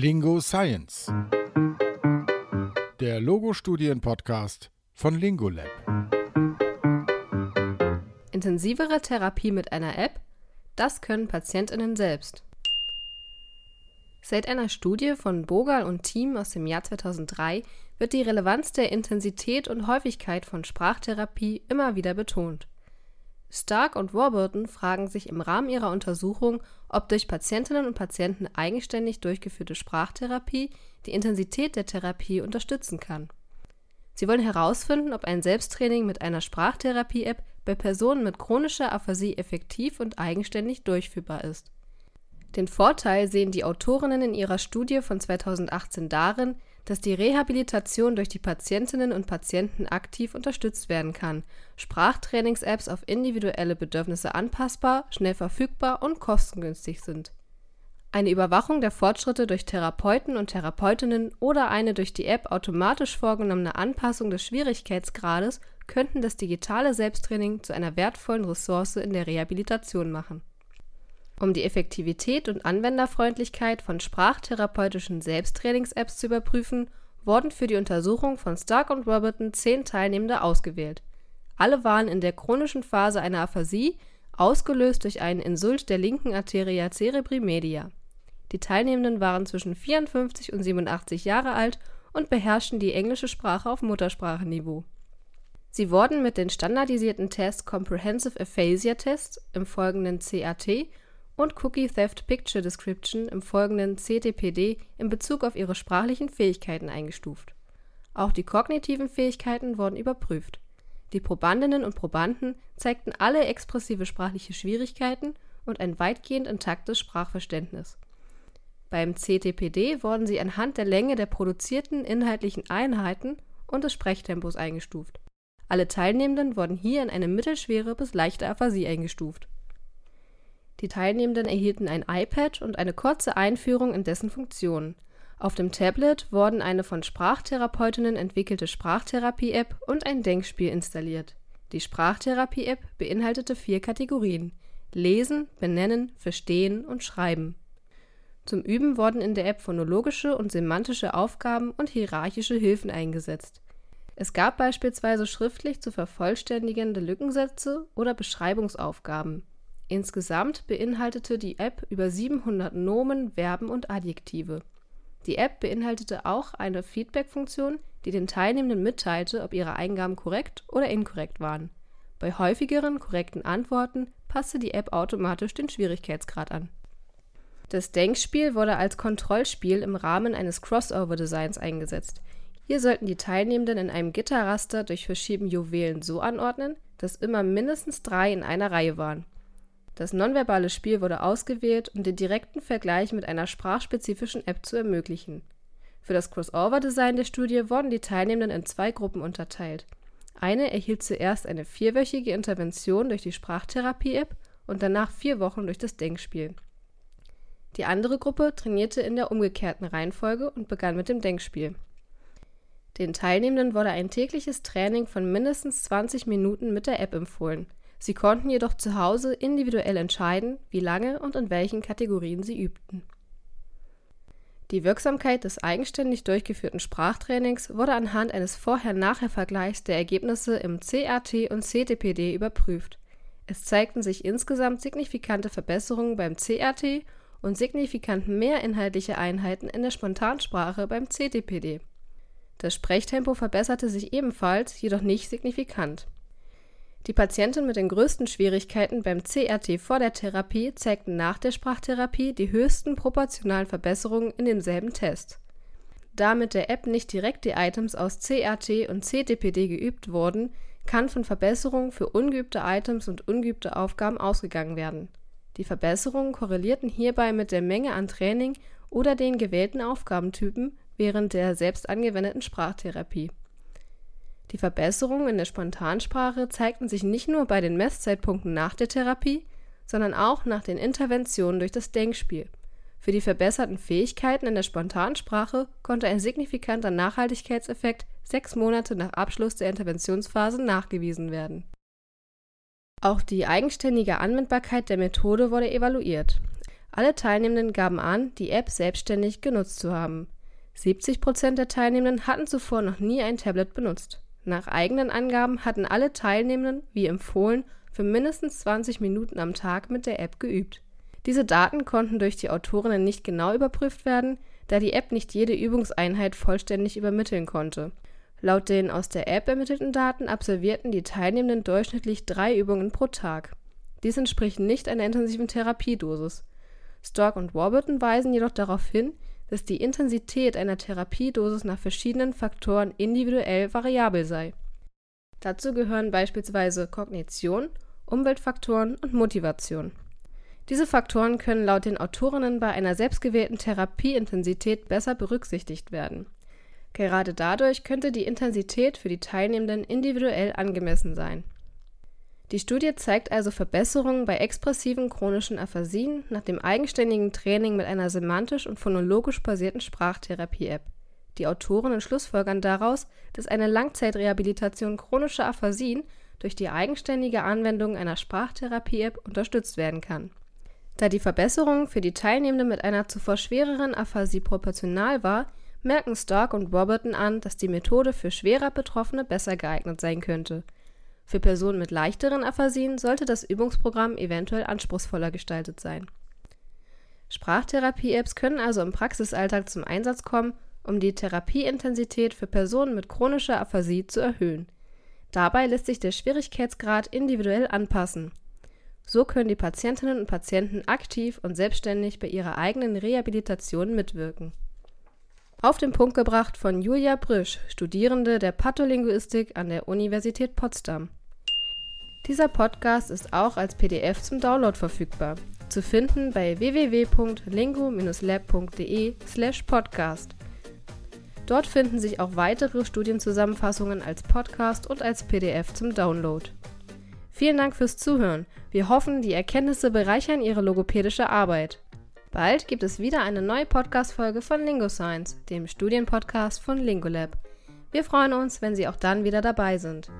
Lingo Science. Der Logo-Studien-Podcast von Lingolab. Intensivere Therapie mit einer App? Das können PatientInnen selbst. Seit einer Studie von Bogal und Team aus dem Jahr 2003 wird die Relevanz der Intensität und Häufigkeit von Sprachtherapie immer wieder betont. Stark und Warburton fragen sich im Rahmen ihrer Untersuchung, ob durch Patientinnen und Patienten eigenständig durchgeführte Sprachtherapie die Intensität der Therapie unterstützen kann. Sie wollen herausfinden, ob ein Selbsttraining mit einer Sprachtherapie-App bei Personen mit chronischer Aphasie effektiv und eigenständig durchführbar ist. Den Vorteil sehen die Autorinnen in ihrer Studie von 2018 darin, dass die Rehabilitation durch die Patientinnen und Patienten aktiv unterstützt werden kann, Sprachtrainings-Apps auf individuelle Bedürfnisse anpassbar, schnell verfügbar und kostengünstig sind. Eine Überwachung der Fortschritte durch Therapeuten und Therapeutinnen oder eine durch die App automatisch vorgenommene Anpassung des Schwierigkeitsgrades könnten das digitale Selbsttraining zu einer wertvollen Ressource in der Rehabilitation machen. Um die Effektivität und Anwenderfreundlichkeit von sprachtherapeutischen Selbsttrainings-Apps zu überprüfen, wurden für die Untersuchung von Stark und Robertson zehn Teilnehmende ausgewählt. Alle waren in der chronischen Phase einer Aphasie, ausgelöst durch einen Insult der linken Arteria cerebri media. Die Teilnehmenden waren zwischen 54 und 87 Jahre alt und beherrschten die englische Sprache auf Muttersprachenniveau. Sie wurden mit den standardisierten Tests Comprehensive Aphasia Test, im folgenden CAT, und Cookie Theft Picture Description im folgenden CTPD in Bezug auf ihre sprachlichen Fähigkeiten eingestuft. Auch die kognitiven Fähigkeiten wurden überprüft. Die Probandinnen und Probanden zeigten alle expressive sprachliche Schwierigkeiten und ein weitgehend intaktes Sprachverständnis. Beim CTPD wurden sie anhand der Länge der produzierten inhaltlichen Einheiten und des Sprechtempos eingestuft. Alle Teilnehmenden wurden hier in eine mittelschwere bis leichte Aphasie eingestuft die Teilnehmenden erhielten ein iPad und eine kurze Einführung in dessen Funktionen. Auf dem Tablet wurden eine von Sprachtherapeutinnen entwickelte Sprachtherapie-App und ein Denkspiel installiert. Die Sprachtherapie-App beinhaltete vier Kategorien: Lesen, Benennen, Verstehen und Schreiben. Zum Üben wurden in der App phonologische und semantische Aufgaben und hierarchische Hilfen eingesetzt. Es gab beispielsweise schriftlich zu vervollständigende Lückensätze oder Beschreibungsaufgaben Insgesamt beinhaltete die App über 700 Nomen, Verben und Adjektive. Die App beinhaltete auch eine Feedback-Funktion, die den Teilnehmenden mitteilte, ob ihre Eingaben korrekt oder inkorrekt waren. Bei häufigeren korrekten Antworten passte die App automatisch den Schwierigkeitsgrad an. Das Denkspiel wurde als Kontrollspiel im Rahmen eines Crossover-Designs eingesetzt. Hier sollten die Teilnehmenden in einem Gitterraster durch Verschieben Juwelen so anordnen, dass immer mindestens drei in einer Reihe waren das nonverbale Spiel wurde ausgewählt, um den direkten Vergleich mit einer sprachspezifischen App zu ermöglichen. Für das Crossover-Design der Studie wurden die Teilnehmenden in zwei Gruppen unterteilt. Eine erhielt zuerst eine vierwöchige Intervention durch die Sprachtherapie-App und danach vier Wochen durch das Denkspiel. Die andere Gruppe trainierte in der umgekehrten Reihenfolge und begann mit dem Denkspiel. Den Teilnehmenden wurde ein tägliches Training von mindestens 20 Minuten mit der App empfohlen Sie konnten jedoch zu Hause individuell entscheiden, wie lange und in welchen Kategorien sie übten. Die Wirksamkeit des eigenständig durchgeführten Sprachtrainings wurde anhand eines Vorher-Nachher-Vergleichs der Ergebnisse im CAT und CTPD überprüft. Es zeigten sich insgesamt signifikante Verbesserungen beim CAT und signifikant mehr inhaltliche Einheiten in der Spontansprache beim CTPD. Das Sprechtempo verbesserte sich ebenfalls, jedoch nicht signifikant. Die Patienten mit den größten Schwierigkeiten beim CRT vor der Therapie zeigten nach der Sprachtherapie die höchsten proportionalen Verbesserungen in demselben Test. Da mit der App nicht direkt die Items aus CRT und CTPD geübt wurden, kann von Verbesserungen für ungeübte Items und ungeübte Aufgaben ausgegangen werden. Die Verbesserungen korrelierten hierbei mit der Menge an Training oder den gewählten Aufgabentypen während der selbst angewendeten Sprachtherapie die Verbesserungen in der Spontansprache zeigten sich nicht nur bei den Messzeitpunkten nach der Therapie, sondern auch nach den Interventionen durch das Denkspiel. Für die verbesserten Fähigkeiten in der Spontansprache konnte ein signifikanter Nachhaltigkeitseffekt sechs Monate nach Abschluss der Interventionsphase nachgewiesen werden. Auch die eigenständige Anwendbarkeit der Methode wurde evaluiert Alle Teilnehmenden gaben an, die App selbstständig genutzt zu haben. 70 Prozent der Teilnehmenden hatten zuvor noch nie ein Tablet benutzt. Nach eigenen Angaben hatten alle Teilnehmenden, wie empfohlen, für mindestens 20 Minuten am Tag mit der App geübt. Diese Daten konnten durch die Autorinnen nicht genau überprüft werden, da die App nicht jede Übungseinheit vollständig übermitteln konnte. Laut den aus der App ermittelten Daten absolvierten die Teilnehmenden durchschnittlich drei Übungen pro Tag. Dies entspricht nicht einer intensiven Therapiedosis. Stork und Warburton weisen jedoch darauf hin, dass die Intensität einer Therapiedosis nach verschiedenen Faktoren individuell variabel sei. Dazu gehören beispielsweise Kognition, Umweltfaktoren und Motivation. Diese Faktoren können laut den Autorinnen bei einer selbstgewählten Therapieintensität besser berücksichtigt werden. Gerade dadurch könnte die Intensität für die Teilnehmenden individuell angemessen sein. Die Studie zeigt also Verbesserungen bei expressiven chronischen Aphasien nach dem eigenständigen Training mit einer semantisch und phonologisch basierten Sprachtherapie-App. Die Autorinnen schlussfolgern daraus, dass eine Langzeitrehabilitation chronischer Aphasien durch die eigenständige Anwendung einer Sprachtherapie-App unterstützt werden kann. Da die Verbesserung für die Teilnehmenden mit einer zuvor schwereren Aphasie proportional war, merken Stark und Roberton an, dass die Methode für schwerer Betroffene besser geeignet sein könnte. Für Personen mit leichteren Aphasien sollte das Übungsprogramm eventuell anspruchsvoller gestaltet sein. Sprachtherapie-Apps können also im Praxisalltag zum Einsatz kommen, um die Therapieintensität für Personen mit chronischer Aphasie zu erhöhen. Dabei lässt sich der Schwierigkeitsgrad individuell anpassen. So können die Patientinnen und Patienten aktiv und selbstständig bei ihrer eigenen Rehabilitation mitwirken. Auf den Punkt gebracht von Julia Brisch, Studierende der Patholinguistik an der Universität Potsdam. Dieser Podcast ist auch als PDF zum Download verfügbar. Zu finden bei www.lingo-lab.de/podcast. Dort finden sich auch weitere Studienzusammenfassungen als Podcast und als PDF zum Download. Vielen Dank fürs Zuhören. Wir hoffen, die Erkenntnisse bereichern Ihre logopädische Arbeit. Bald gibt es wieder eine neue Podcast-Folge von Lingo Science, dem Studienpodcast von Lingolab. Wir freuen uns, wenn Sie auch dann wieder dabei sind.